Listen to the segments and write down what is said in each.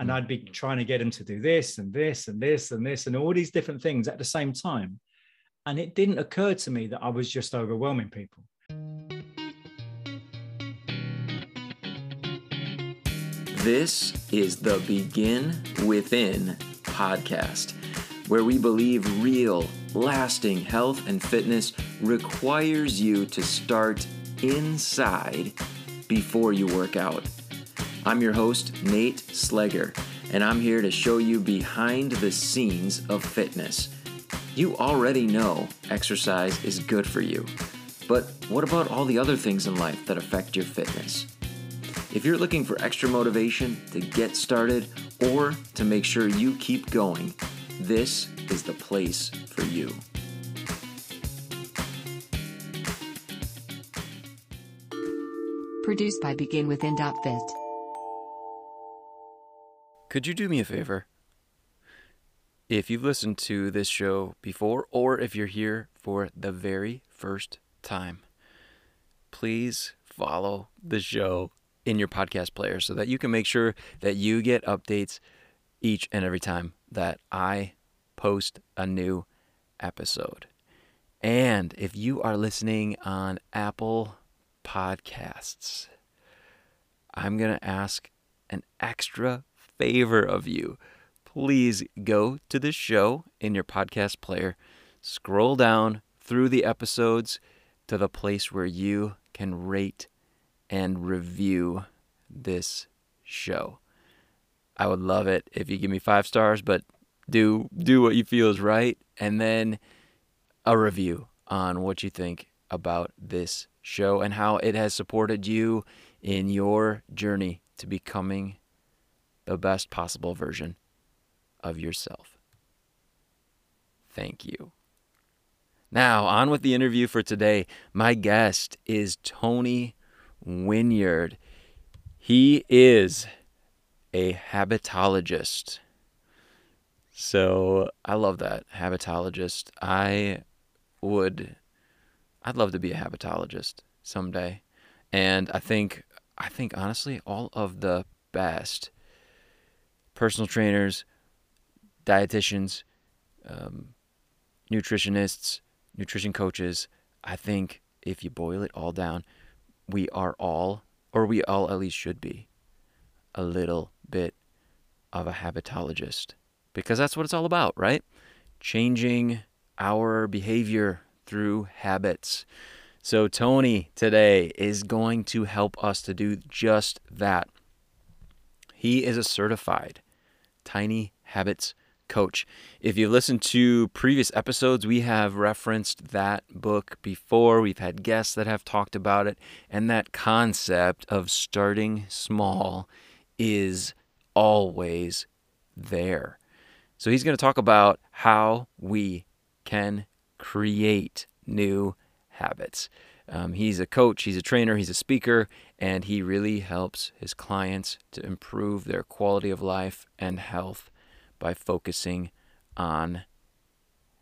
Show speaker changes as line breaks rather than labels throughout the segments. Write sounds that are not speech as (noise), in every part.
And mm. I'd be trying to get him to do this and this and this and this and all these different things at the same time. And it didn't occur to me that I was just overwhelming people.
This is the Begin Within podcast, where we believe real, lasting health and fitness requires you to start inside before you work out. I'm your host, Nate Slegger, and I'm here to show you behind the scenes of fitness. You already know exercise is good for you, but what about all the other things in life that affect your fitness? If you're looking for extra motivation to get started or to make sure you keep going, this is the place for you.
Produced by BeginWithin.fit.
Could you do me a favor? If you've listened to this show before, or if you're here for the very first time, please follow the show in your podcast player so that you can make sure that you get updates each and every time that I post a new episode. And if you are listening on Apple Podcasts, I'm going to ask an extra favor of you. Please go to the show in your podcast player, scroll down through the episodes to the place where you can rate and review this show. I would love it if you give me 5 stars, but do do what you feel is right and then a review on what you think about this show and how it has supported you in your journey to becoming the best possible version of yourself. Thank you. Now, on with the interview for today. My guest is Tony Winyard. He is a habitologist. So I love that habitologist. I would, I'd love to be a habitologist someday, and I think, I think honestly, all of the best personal trainers, dietitians, um, nutritionists, nutrition coaches. I think if you boil it all down, we are all, or we all at least should be, a little bit of a habitologist because that's what it's all about, right? Changing our behavior through habits. So, Tony today is going to help us to do just that. He is a certified Tiny Habits coach. If you listen to previous episodes, we have referenced that book before. We've had guests that have talked about it, and that concept of starting small is always there. So he's going to talk about how we can create new habits. Um, he's a coach, he's a trainer, he's a speaker, and he really helps his clients to improve their quality of life and health by focusing on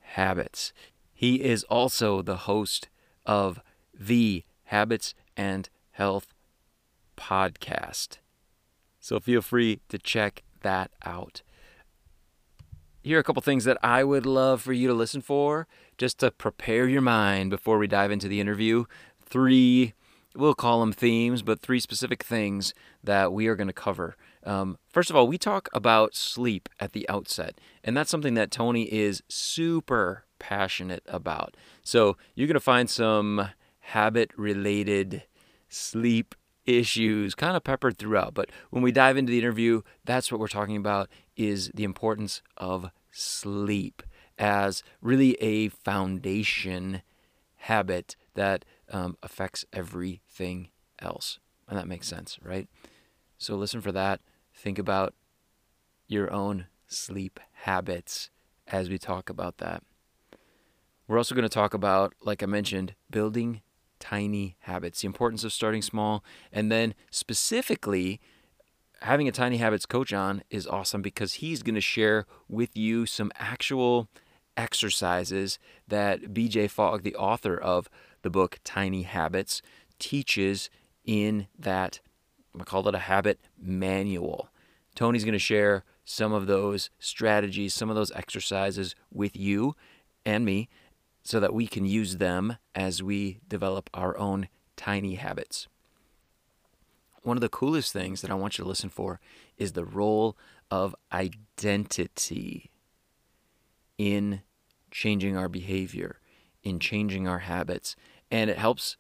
habits. He is also the host of the Habits and Health podcast. So feel free to check that out. Here are a couple things that I would love for you to listen for just to prepare your mind before we dive into the interview. Three, we'll call them themes, but three specific things that we are going to cover. Um, first of all, we talk about sleep at the outset, and that's something that Tony is super passionate about. So you're going to find some habit related sleep issues kind of peppered throughout. But when we dive into the interview, that's what we're talking about is the importance of sleep as really a foundation habit that um, affects everything else. And that makes sense, right? So listen for that. Think about your own sleep habits as we talk about that. We're also going to talk about, like I mentioned, building tiny habits, the importance of starting small, and then specifically having a tiny habits coach on is awesome because he's going to share with you some actual exercises that BJ Fogg, the author of the book Tiny Habits, teaches in that I call it a habit manual Tony's going to share some of those strategies, some of those exercises with you and me so that we can use them as we develop our own tiny habits. One of the coolest things that I want you to listen for is the role of identity in changing our behavior, in changing our habits. And it helps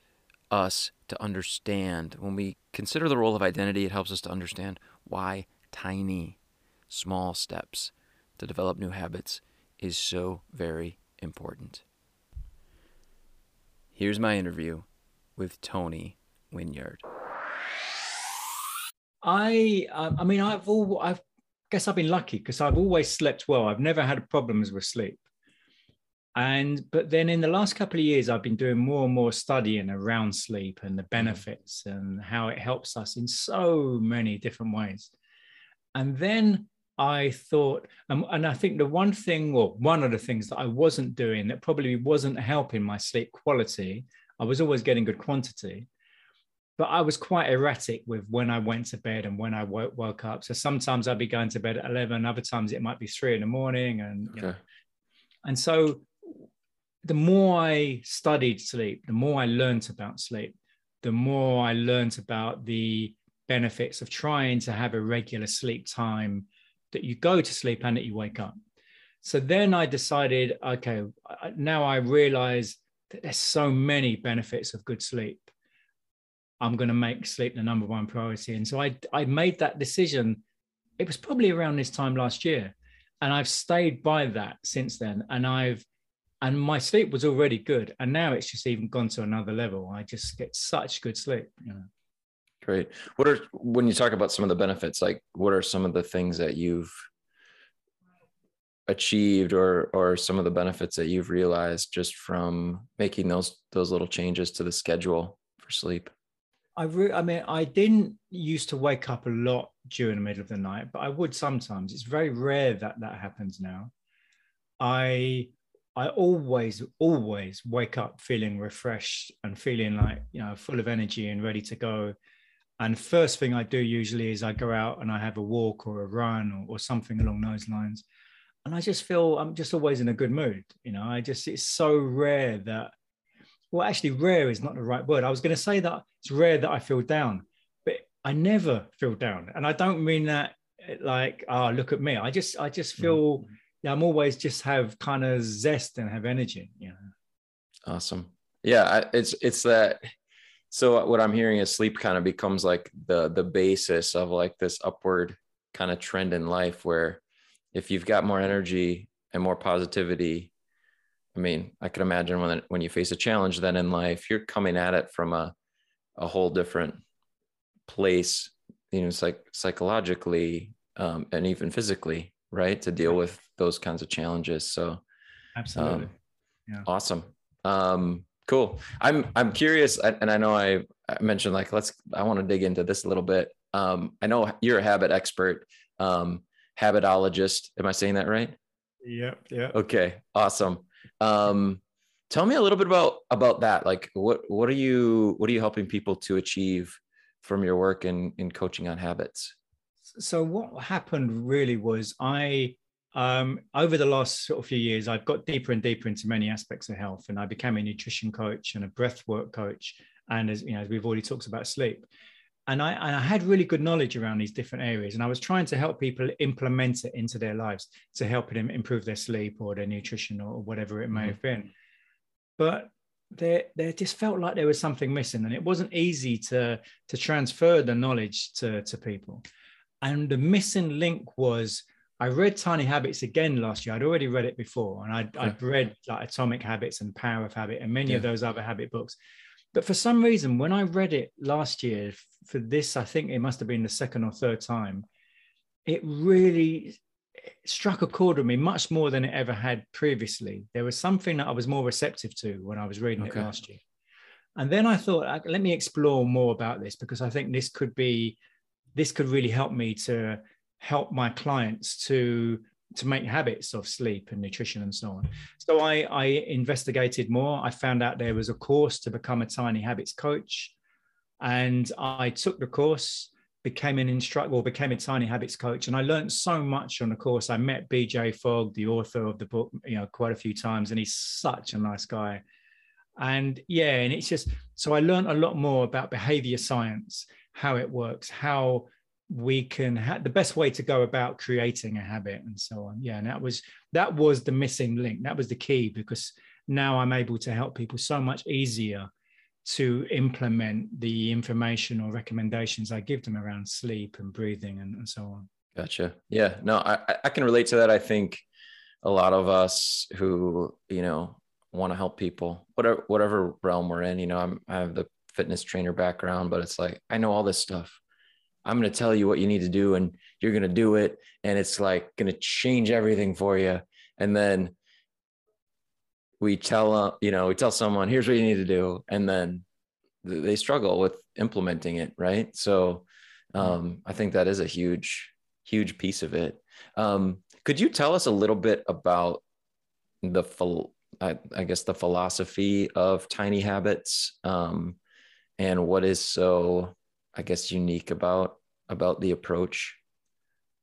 us to understand when we consider the role of identity, it helps us to understand why tiny, small steps to develop new habits is so very important. Here's my interview with Tony Winyard.
I, um, I mean, I've all, I guess I've been lucky because I've always slept well. I've never had problems with sleep. And, but then in the last couple of years, I've been doing more and more studying around sleep and the mm-hmm. benefits and how it helps us in so many different ways. And then I thought, um, and I think the one thing, or one of the things that I wasn't doing that probably wasn't helping my sleep quality, I was always getting good quantity, but I was quite erratic with when I went to bed and when I woke, woke up. So sometimes I'd be going to bed at 11, other times it might be three in the morning. And, okay. know, and so the more I studied sleep, the more I learned about sleep, the more I learned about the benefits of trying to have a regular sleep time that you go to sleep and that you wake up. So then I decided, okay, now I realize that there's so many benefits of good sleep. I'm going to make sleep the number one priority. And so I, I made that decision. It was probably around this time last year. And I've stayed by that since then. And I've, and my sleep was already good. And now it's just even gone to another level. I just get such good sleep. You know?
Great. What are when you talk about some of the benefits, like what are some of the things that you've achieved or or some of the benefits that you've realized just from making those those little changes to the schedule for sleep?
I re- I mean, I didn't used to wake up a lot during the middle of the night, but I would sometimes. It's very rare that that happens now. I I always, always wake up feeling refreshed and feeling like, you know, full of energy and ready to go. And first thing I do usually is I go out and I have a walk or a run or, or, something along those lines. And I just feel I'm just always in a good mood. You know, I just, it's so rare that, well, actually, rare is not the right word. I was going to say that it's rare that I feel down, but I never feel down. And I don't mean that like, oh, look at me. I just, I just mm. feel, mm-hmm. Yeah, I'm always just have kind of zest and have energy, you know.
Awesome. Yeah. I, it's, it's that, so what i'm hearing is sleep kind of becomes like the the basis of like this upward kind of trend in life where if you've got more energy and more positivity i mean i can imagine when when you face a challenge then in life you're coming at it from a a whole different place you know like psychologically um, and even physically right to deal with those kinds of challenges so
absolutely um,
yeah awesome um Cool. I'm I'm curious, and I know I mentioned like let's. I want to dig into this a little bit. Um, I know you're a habit expert, um, habitologist. Am I saying that right?
Yep. Yeah.
Okay. Awesome. Um, tell me a little bit about about that. Like, what what are you what are you helping people to achieve from your work in in coaching on habits?
So what happened really was I um, over the last sort of few years, I've got deeper and deeper into many aspects of health, and I became a nutrition coach and a breath work coach, and as you know, as we've already talked about sleep, and I, and I had really good knowledge around these different areas, and I was trying to help people implement it into their lives to help them improve their sleep or their nutrition or whatever it may mm-hmm. have been, but there there just felt like there was something missing, and it wasn't easy to to transfer the knowledge to to people, and the missing link was I read Tiny Habits again last year. I'd already read it before, and I'd, yeah. I'd read like Atomic Habits and Power of Habit and many yeah. of those other habit books. But for some reason, when I read it last year for this, I think it must have been the second or third time, it really struck a chord with me much more than it ever had previously. There was something that I was more receptive to when I was reading okay. it last year. And then I thought, let me explore more about this because I think this could be, this could really help me to help my clients to to make habits of sleep and nutrition and so on. So I, I investigated more. I found out there was a course to become a tiny habits coach, and I took the course became an instructor or became a tiny habits coach. And i learned so much on the course. I met bj fogg the author of the book you know quite a few times. And he's such a nice guy and yeah and it's just so i learned a lot more about behavior science how it works how we can have the best way to go about creating a habit and so on. Yeah and that was that was the missing link. That was the key because now i'm able to help people so much easier to implement the information or recommendations i give them around sleep and breathing and, and so on.
Gotcha. Yeah no I, I can relate to that. I think a lot of us who you know want to help people whatever whatever realm we're in you know I'm, i have the fitness trainer background but it's like i know all this stuff I'm going to tell you what you need to do and you're going to do it. And it's like going to change everything for you. And then we tell, uh, you know, we tell someone, here's what you need to do. And then they struggle with implementing it. Right. So um, I think that is a huge, huge piece of it. Um, could you tell us a little bit about the, I, I guess, the philosophy of tiny habits um, and what is so, I guess, unique about about the approach?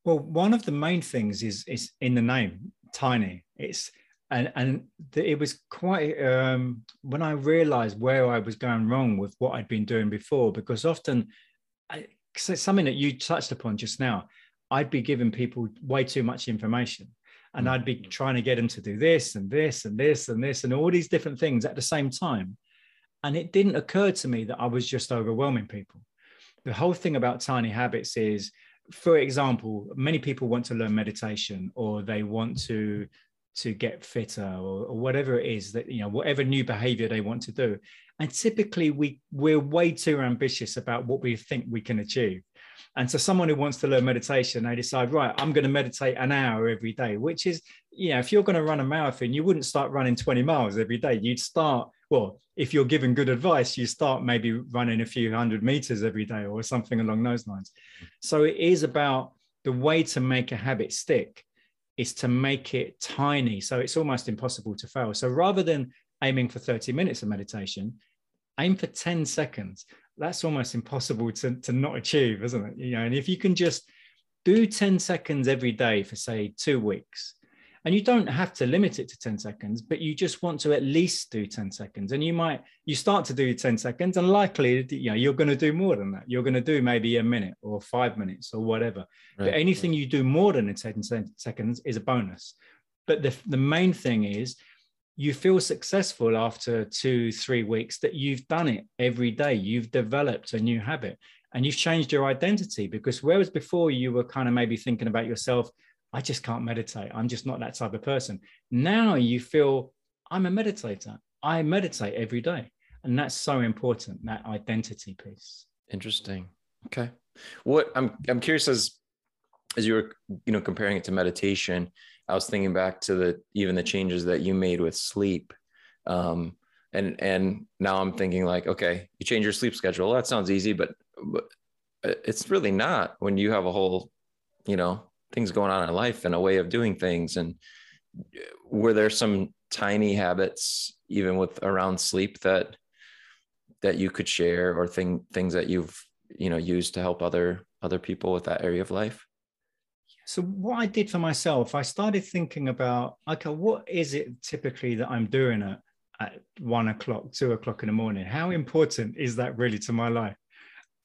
Well, one of the main things is is in the name, tiny. It's and and it was quite um, when I realised where I was going wrong with what I'd been doing before, because often, I, something that you touched upon just now, I'd be giving people way too much information, and I'd be mm-hmm. trying to get them to do this and this and this and this and all these different things at the same time, and it didn't occur to me that I was just overwhelming people. The whole thing about tiny habits is for example many people want to learn meditation or they want to to get fitter or, or, whatever it is that you know whatever new behavior they want to do. And typically we we're way too ambitious about what we think we can achieve and so someone who wants to learn meditation they decide right i'm going to meditate an hour every day which is you know if you're going to run a marathon you wouldn't start running 20 miles every day you'd start well, if you're given good advice, you start maybe running a few hundred meters every day or something along those lines. So it is about the way to make a habit stick is to make it tiny. So it's almost impossible to fail. So rather than aiming for 30 minutes of meditation, aim for 10 seconds. That's almost impossible to, to not achieve, isn't it? You know, and if you can just do 10 seconds every day for say two weeks, and you don't have to limit it to 10 seconds but you just want to at least do 10 seconds and you might you start to do 10 seconds and likely you know you're going to do more than that you're going to do maybe a minute or five minutes or whatever right. but anything you do more than 10 seconds is a bonus but the, the main thing is you feel successful after two three weeks that you've done it every day you've developed a new habit and you've changed your identity because whereas before you were kind of maybe thinking about yourself I just can't meditate. I'm just not that type of person. Now you feel I'm a meditator. I meditate every day. And that's so important, that identity piece.
Interesting. Okay. What I'm I'm curious as as you were, you know, comparing it to meditation, I was thinking back to the even the changes that you made with sleep. Um, and and now I'm thinking like, okay, you change your sleep schedule. That sounds easy, but, but it's really not when you have a whole, you know, things going on in life and a way of doing things and were there some tiny habits even with around sleep that that you could share or thing things that you've you know used to help other other people with that area of life
so what i did for myself i started thinking about okay what is it typically that i'm doing at, at one o'clock two o'clock in the morning how important is that really to my life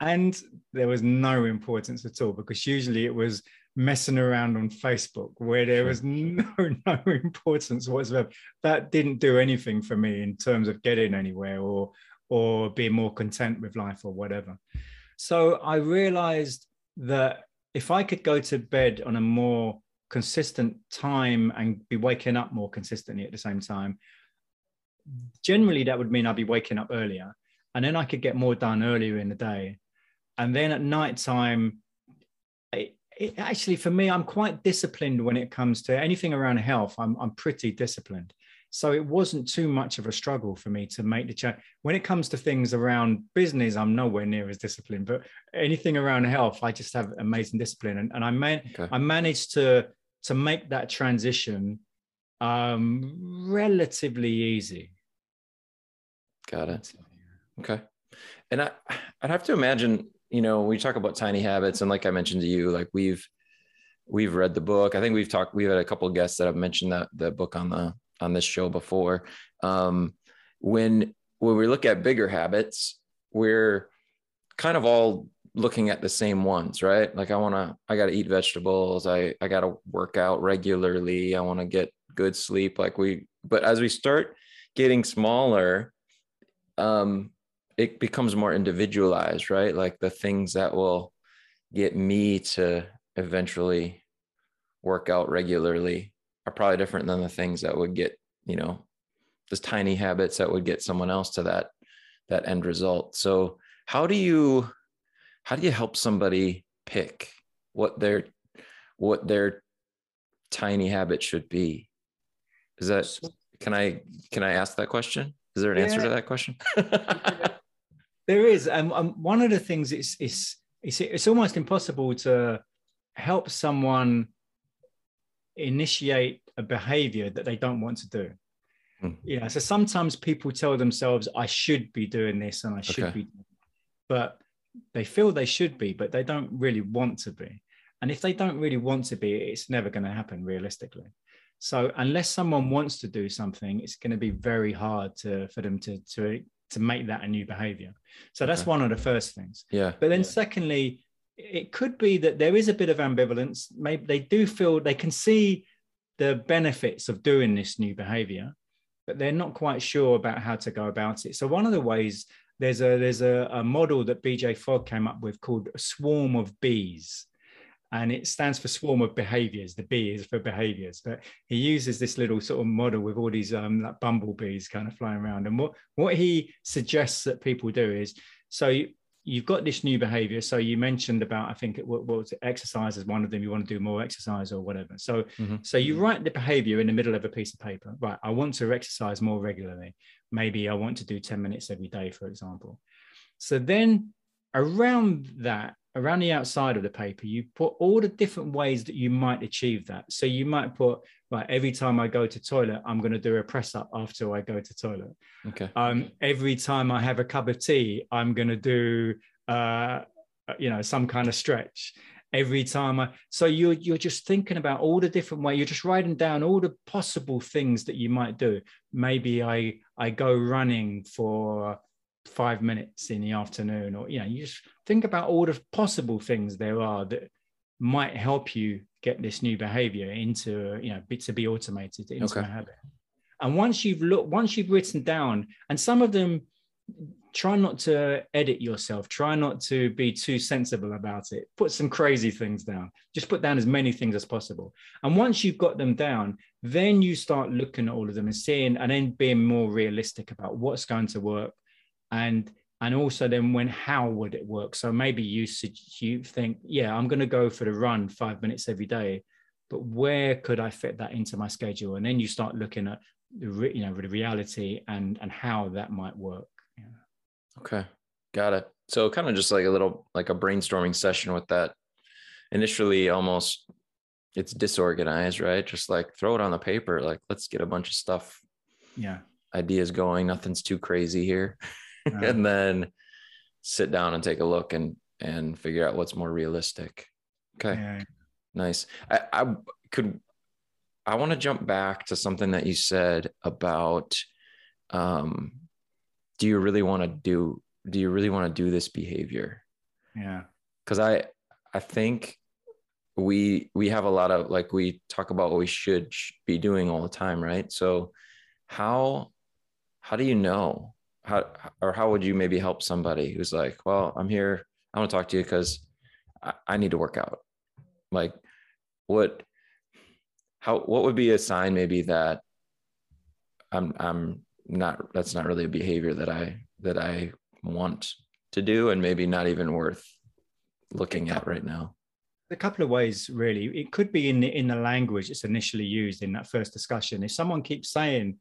and there was no importance at all because usually it was messing around on Facebook where there was no (laughs) no importance whatsoever. That didn't do anything for me in terms of getting anywhere or or being more content with life or whatever. So I realized that if I could go to bed on a more consistent time and be waking up more consistently at the same time, generally that would mean I'd be waking up earlier. And then I could get more done earlier in the day. And then at night time, it, actually for me i'm quite disciplined when it comes to anything around health. I'm, I'm pretty disciplined so it wasn't too much of a struggle for me to make the change when it comes to things around business i'm nowhere near as disciplined but anything around health i just have amazing discipline and, and i man okay. i managed to to make that transition um relatively easy
got it okay and i i'd have to imagine you know, we talk about tiny habits, and like I mentioned to you, like we've we've read the book. I think we've talked. We've had a couple of guests that have mentioned that the book on the on this show before. Um, when when we look at bigger habits, we're kind of all looking at the same ones, right? Like I want to, I got to eat vegetables. I, I got to work out regularly. I want to get good sleep. Like we, but as we start getting smaller, um, it becomes more individualized, right? Like the things that will get me to eventually work out regularly are probably different than the things that would get, you know, those tiny habits that would get someone else to that that end result. So how do you how do you help somebody pick what their what their tiny habit should be? Is that can I can I ask that question? Is there an yeah. answer to that question? (laughs)
there is, and um, um, one of the things is is it's, it's almost impossible to help someone initiate a behavior that they don't want to do. Mm. Know, so sometimes people tell themselves, "I should be doing this," and I should okay. be, but they feel they should be, but they don't really want to be. And if they don't really want to be, it's never going to happen realistically. So unless someone wants to do something, it's going to be very hard to for them to to to make that a new behavior. So that's okay. one of the first things.
Yeah.
But then
yeah.
secondly, it could be that there is a bit of ambivalence. Maybe they do feel they can see the benefits of doing this new behavior, but they're not quite sure about how to go about it. So one of the ways there's a there's a, a model that BJ Fogg came up with called a swarm of bees and it stands for swarm of behaviors. The B is for behaviors, but he uses this little sort of model with all these um, like bumblebees kind of flying around. And what what he suggests that people do is so you've got this new behavior. So you mentioned about I think it, what, what was it, exercise is one of them. You want to do more exercise or whatever. So mm-hmm. so you write the behavior in the middle of a piece of paper. Right, I want to exercise more regularly. Maybe I want to do ten minutes every day, for example. So then around that around the outside of the paper, you put all the different ways that you might achieve that. So you might put, right, every time I go to toilet, I'm going to do a press up after I go to toilet.
Okay.
Um, every time I have a cup of tea, I'm going to do, uh, you know, some kind of stretch. Every time I, so you're you're just thinking about all the different ways. You're just writing down all the possible things that you might do. Maybe I I go running for five minutes in the afternoon or you know you just think about all the possible things there are that might help you get this new behavior into you know to be automated into okay. a habit. And once you've looked once you've written down and some of them try not to edit yourself. Try not to be too sensible about it. Put some crazy things down. Just put down as many things as possible. And once you've got them down then you start looking at all of them and seeing and then being more realistic about what's going to work. And and also then when how would it work? So maybe you you think yeah i'm going to go for the run five minutes every day but where could i fit that into my schedule? And then you start looking at the you know the reality and and how that might work. Yeah.
okay. Got it. So kind of just like a little like a brainstorming session with that. Initially almost it's disorganized right? Just like throw it on the paper like let's get a bunch of stuff
yeah.
ideas going. Nothing's too crazy here (laughs) and then sit down and take a look and and figure out what's more realistic. Okay. Yeah. Nice. I, I could I want to jump back to something that you said about um do you really want to do do you really want to do this behavior?
Yeah.
Cuz I I think we we have a lot of like we talk about what we should be doing all the time, right? So how how do you know how or how would you maybe help somebody who's like, well, I'm here. I want to talk to you because I, I need to work out. Like, what? How? What would be a sign maybe that I'm I'm not that's not really a behavior that I that I want to do and maybe not even worth looking at right now
a couple of ways really it could be in the in the language it's initially used in that first discussion if someone keeps saying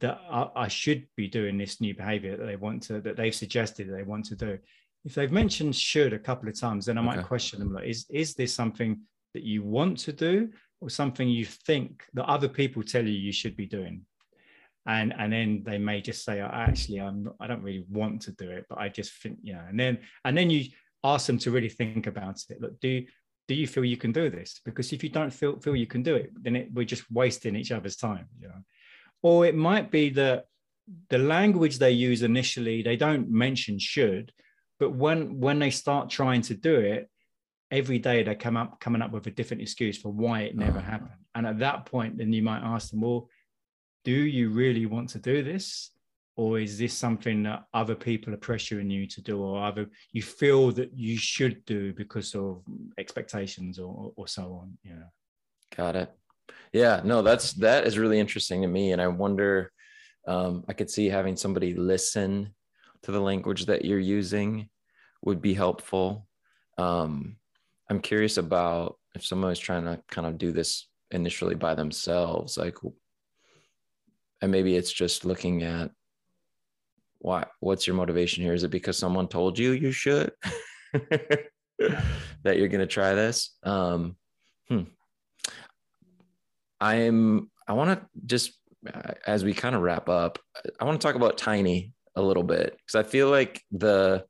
that I, I, should be doing this new behavior that they want to that they've suggested they want to do if they've mentioned should a couple of times then i might okay. question them like is is this something that you want to do or something you think that other people tell you you should be doing and and then they may just say oh, actually i'm not, i don't really want to do it but i just think you know and then and then you ask them to really think about it. Look, do do you feel you can do this? Because if you don't feel feel you can do it, then it, we're just wasting each other's time. You know? Or it might be that the language they use initially they don't mention should, but when when they start trying to do it, every day they come up coming up with a different excuse for why it never
Oh.
happened. And at that point, then you might ask them, well, do you really want to do this? Or is this something that other people are pressuring you to do, or other you feel that you should do because of expectations or, or so on? You know.
Got it. Yeah, no, that's that is really interesting to me, and I wonder. Um, I could see having somebody listen to the language that you're using would be helpful. Um, I'm curious about if someone is trying to kind of do this initially by themselves, like, and maybe it's just looking at why. What's your motivation here? Is it because someone told you you should (laughs) that you're going to try this? Um, hmm. I'm I want to just uh, as we kind of wrap up, I want to talk about Tiny a little bit because I feel like the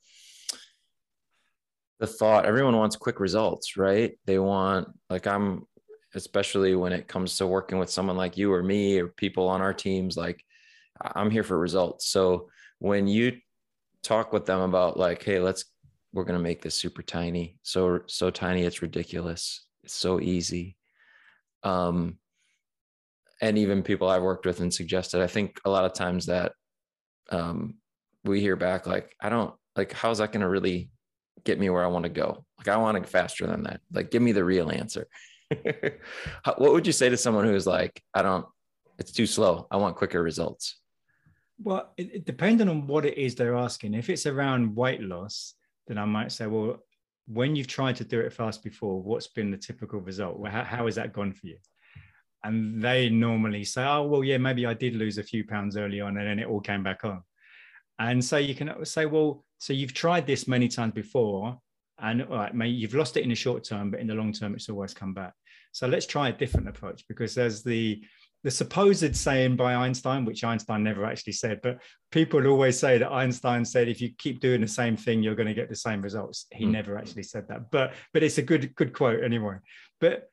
the thought everyone wants quick results, right? They want like I'm especially when it comes to working with someone like you or me or people on our teams like I'm here for results. So when you talk with them about like hey, let's we're going to make this super tiny. So so tiny it's ridiculous. It's so easy. Um and even people I've worked with and suggested, I think a lot of times that um, we hear back like, I don't like, how's that going to really get me where I want to go? Like, I want to faster than that. Like, give me the real answer. (laughs) How- what would you say to someone who's like, I don't, it's too slow. I want quicker results.
Well, it, it- depending on what it is they're asking, if it's around weight loss, then I might say, well, when you've tried to do it fast before, what's been the typical result? Well, how, how has that gone for you? And they normally say, oh, well, yeah, maybe I did lose a few pounds early on and then it all came back on. And so you can say, well, so you've tried this many times before, and all right, maybe you've lost it in the short term, but in the long term, it's always come back. So let's try a different approach because there's the the supposed saying by Einstein, which Einstein never actually said, but people always say that Einstein said if you keep doing the same thing, you're going to get the same results. He
Hmm.
never actually said that, but but it's a good good quote anyway. But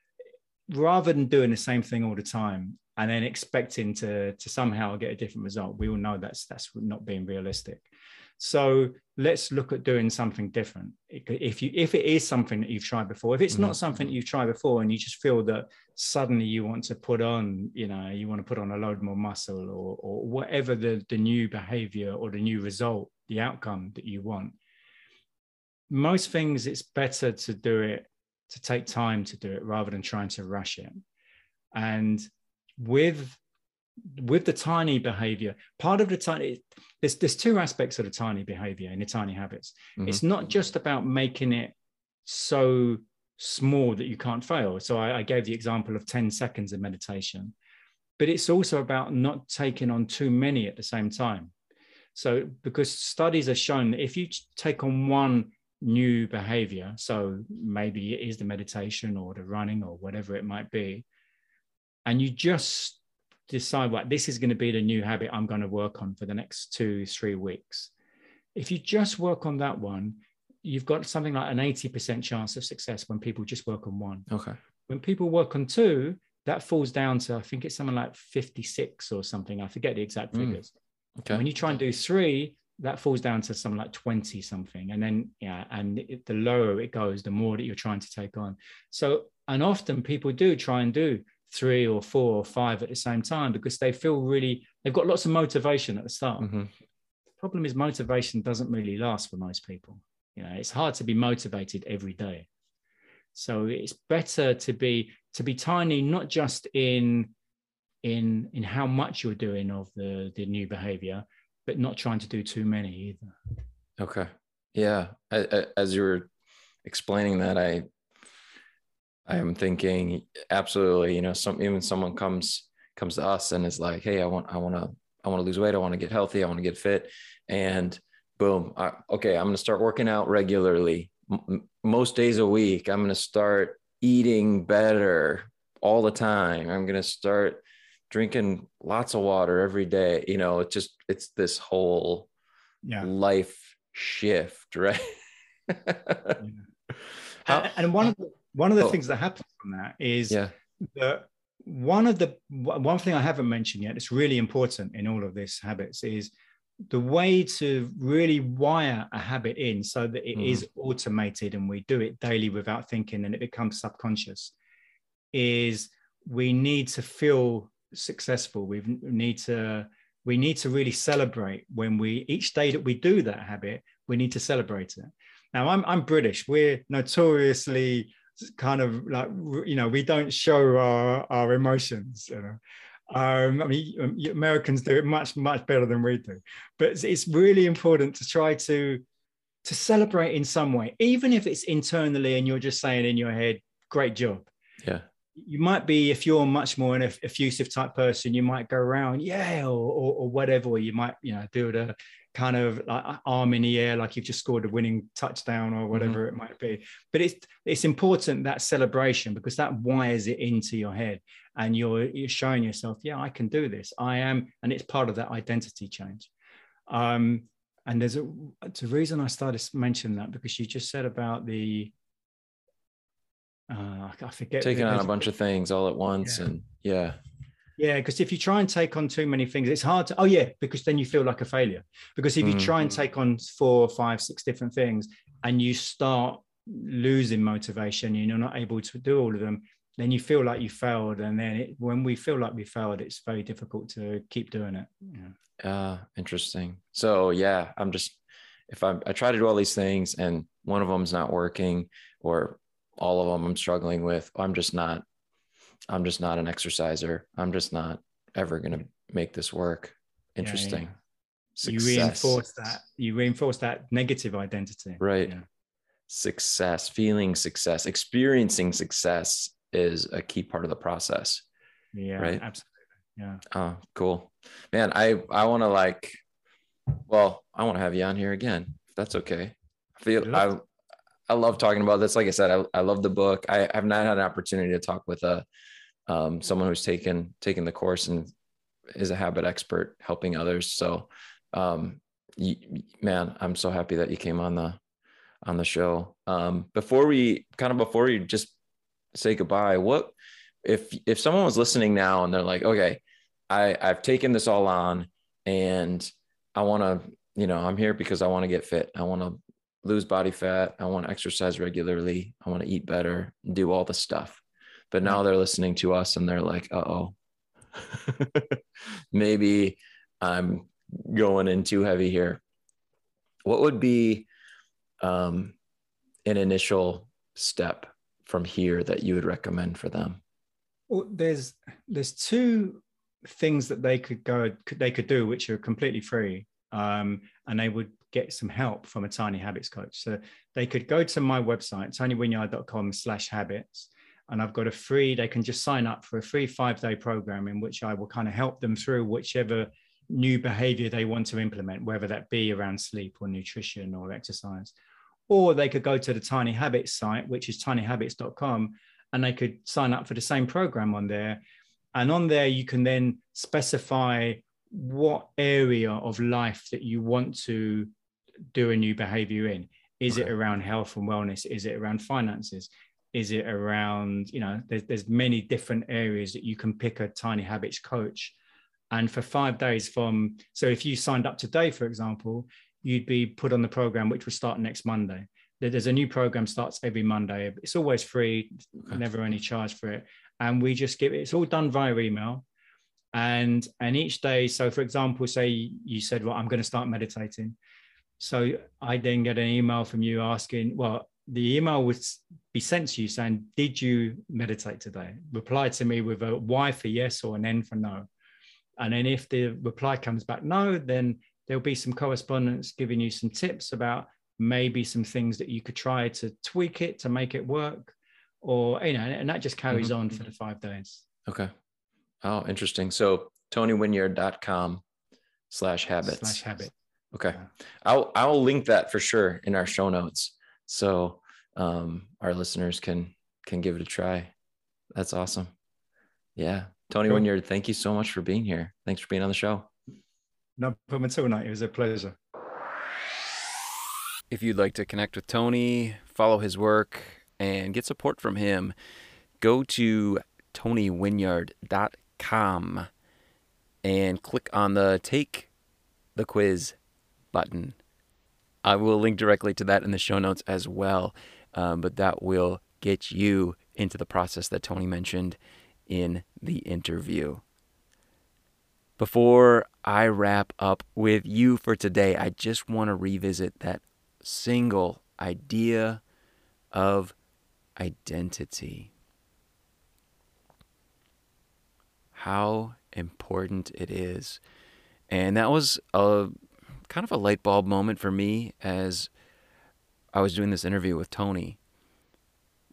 rather than doing the same thing all the time and then expecting to to somehow get a different result, we all know that's that's not being realistic. So let's look at doing something different. If you if it is something that you've tried before, if it's
Mhm.
not something that you've tried before, and you just feel that suddenly you want to put on, you know, you want to put on a load more muscle or or whatever the the new behavior or the new result, the outcome that you want. Most things, it's better to do it to take time to do it rather than trying to rush it. And with with the tiny behavior, part of the tiny there's there's two aspects of the tiny behavior in the tiny habits.
Mhm.
It's not just about making it so small that you can't fail. So I, I gave the example of 10 seconds of meditation, but it's also about not taking on too many at the same time. So because studies have shown that if you take on one new behavior, so maybe it is the meditation or the running or whatever it might be, and you just decide what this is going to be the new habit I'm going to work on for the next two, three weeks. If you just work on that one, you've got something like an 80% chance of success when people just work on one.
Okay.
When people work on two, that falls down to, I think it's something like 56 or something. I forget the exact
Mm.
figures.
Okay.
When you try and do three, that falls down to something like 20 something. And then, yeah, and it, the lower it goes, the more that you're trying to take on. So, and often people do try and do three or four or five at the same time because they feel really, they've got lots of motivation at the start.
Mhm.
Problem is, motivation doesn't really last for most people. You know, it's hard to be motivated every day. So it's better to be to be tiny, not just in in in how much you're doing of the the new behavior, but not trying to do too many either.
Okay. Yeah. As you were explaining that, I I am thinking absolutely. You know, some even someone comes comes to us and is like, "Hey, I want I want to I want to lose weight. I want to get healthy. I want to get fit." And boom. I, okay, I'm going to start working out regularly, m- most days a week. I'm going to start eating better all the time. I'm going to start drinking lots of water every day. You know, it's just it's this whole
Yeah.
life shift, (laughs) right? How-
and, one of the, one of the
Oh.
things that happens from that is
yeah.
that one of the one thing I haven't mentioned yet, it's really important in all of this habits is the way to really wire a habit in so that it hmm. is automated and we do it daily without thinking and it becomes subconscious is we need to feel successful we need to we need to really celebrate when we each day that we do that habit we need to celebrate it now i'm, I'm british we're notoriously kind of like you know we don't show our, our emotions you know um, I mean, um, Americans do it much, much better than we do. But it's, it's really important to try to to celebrate in some way, even if it's internally and you're just saying in your head, "Great job."
Yeah.
You might be, if you're much more an effusive type person, you might go around, yeah, or, or, or whatever. Or you might, you know, do the kind of like arm in the air, like you've just scored a winning touchdown or whatever it might be. But it's it's important that celebration because that wires it into your head and you're you're showing yourself, yeah, I can do this. I am, and it's part of that identity change. Um, and there's a, it's a reason I started to mention that because you just said about the uh, I forget
Taking on a bunch of things all at once.
Yeah.
And yeah.
yeah, because if you try and take on too many things, it's hard to. Oh yeah, because then you feel like a failure. Because if you
Mm.
try and take on four, five, six different things, and you start losing motivation, and you're not able to do all of them, then you feel like you failed. And then it, when we feel like we failed, it's very difficult to keep doing it. Yeah.
Uh, interesting. So yeah, I'm just if I I try to do all these things and one of them's not working or all of them I'm struggling with, I'm just not I'm just not an exerciser. I'm just not ever gonna make this work.
yeah.
Interesting.
You reinforce that. You reinforce that negative identity.
Right.
Yeah.
Success, feeling success, experiencing success is a key part of the process.
Yeah.
Right.
Absolutely. Yeah.
Oh, cool. Man, I I want to like well, I want to have you on here again. If that's okay. I feel I I love talking about this. Like I said, I, I love the book. I have not had an opportunity to talk with a um, someone who's taken taken the course and is a habit expert helping others. So um you, man, I'm so happy that you came on the on the show. Um before we kind of before we just say goodbye, what if if someone was listening now and they're like, okay, I I've taken this all on and I want to, you know, I'm here because I want to get fit. I want to lose body fat. I want to exercise regularly. I want to eat better, do all the stuff. But now they're listening to us and they're like, uh oh, (laughs) maybe I'm going in too heavy here. What would be um, an initial step from here that you would recommend for them?
Well, there's there's two things that they could go they could do which are completely free, um, and they would get some help from a Tiny Habits coach. So they could go to my website tonywinyard.com slash habits, and I've got a free. They can just sign up for a free five day program in which I will kind of help them through whichever new behavior they want to implement, whether that be around sleep or nutrition or exercise. Or they could go to the Tiny Habits site, which is tinyhabits.com, and they could sign up for the same program on there. And on there, you can then specify what area of life that you want to do a new behavior in. Is it around health and wellness? Is it around finances? Is it around, you know, there's, there's many different areas that you can pick a tiny habits coach. And for five days from, so if you signed up today, for example, you'd be put on the program, which will start next Monday. There's a new program starts every Monday. It's always free,
Okay.
never any charge for it. And we just give it, it's all done via email. And and each day, so for example, say you said, Well, I'm going to start meditating. So I then get an email from you asking, well, the email would be sent to you saying, Did you meditate today? Reply to me with a Y for yes or an N for no. And then if the reply comes back no, then there'll be some correspondence giving you some tips about maybe some things that you could try to tweak it to make it work. Or, you know, and that just carries
Mhm.
on for the five days.
Okay. Oh, interesting. So tonywinyard.com slash habits.
Slash habit.
Okay. I'll I'll link that for sure in our show notes. So um our listeners can can give it a try. That's awesome. Yeah. Tony
Cool.
Winyard, thank you so much for being here. Thanks for being on the show.
No problem at all, Nate. It was a pleasure.
If you'd like to connect with Tony, follow his work, and get support from him, go to tonywinyard.com and click on the Take the Quiz button. I will link directly to that in the show notes as well, um, but that will get you into the process that Tony mentioned in the interview. Before I wrap up with you for today, I just want to revisit that single idea of identity. How important it is. And that was a kind of a light bulb moment for me as I was doing this interview with Tony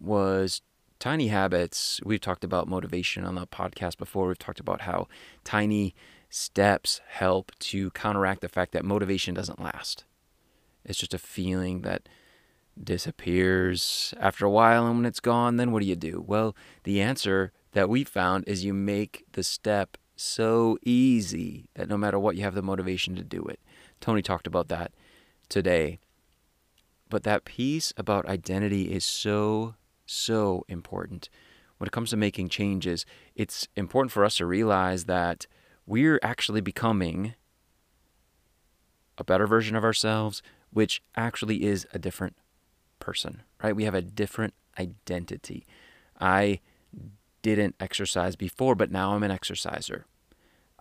was tiny habits. We've talked about motivation on the podcast before. We've talked about how tiny steps help to counteract the fact that motivation doesn't last. It's just a feeling that disappears after a while, and when it's gone, then what do you do? Well, the answer that we found is you make the step so easy that no matter what, you have the motivation to do it. Tony talked about that today. But that piece about identity is so, so important. When it comes to making changes, it's important for us to realize that we're actually becoming a better version of ourselves, which actually is a different person, right? We have a different identity. I didn't exercise before, but now I'm an exerciser.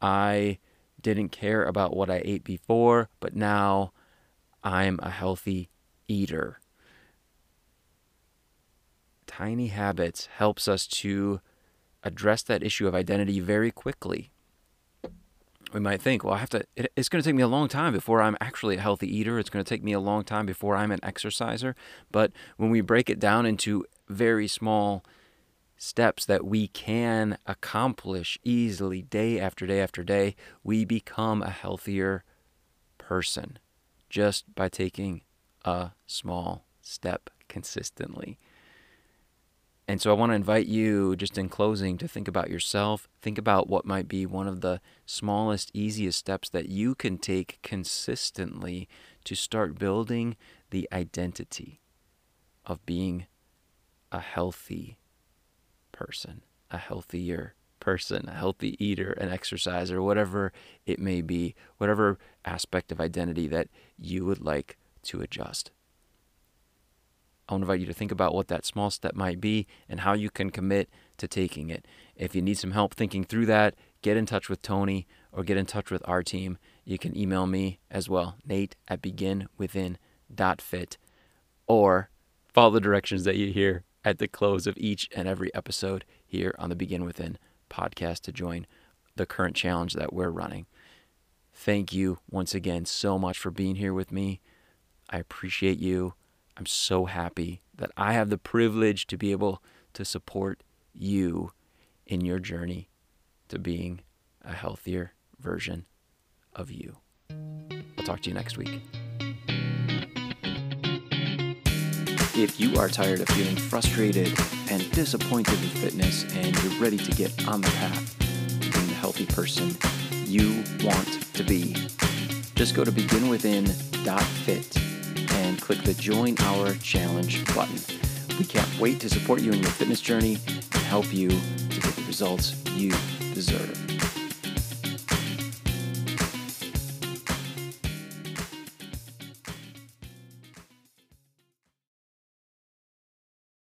I didn't care about what I ate before, but now I'm a healthy eater. Tiny habits helps us to address that issue of identity very quickly. We might think, well, I have to, it, it's going to take me a long time before I'm actually a healthy eater. It's going to take me a long time before I'm an exerciser. But when we break it down into very small steps that we can accomplish easily day after day after day, we become a healthier person just by taking a small step consistently. And so I want to invite you, just in closing, to think about yourself. Think about what might be one of the smallest, easiest steps that you can take consistently to start building the identity of being a healthy person, a healthier person, a healthy eater, an exerciser, whatever it may be, whatever aspect of identity that you would like to adjust. I want to invite you to think about what that small step might be and how you can commit to taking it. If you need some help thinking through that, get in touch with Tony or get in touch with our team. You can email me as well, nate at beginwithin.fit, or follow the directions that you hear at the close of each and every episode here on the Begin Within podcast to join the current challenge that we're running. Thank you once again so much for being here with me. I appreciate you. I'm so happy that I have the privilege to be able to support you in your journey to being a healthier version of you. I'll talk to you next week. If you are tired of feeling frustrated and disappointed in fitness and you're ready to get on the path to being the healthy person you want to be, just go to beginwithin.fit and click the Join Our Challenge button. We can't wait to support you in your fitness journey and help you to get the results you deserve.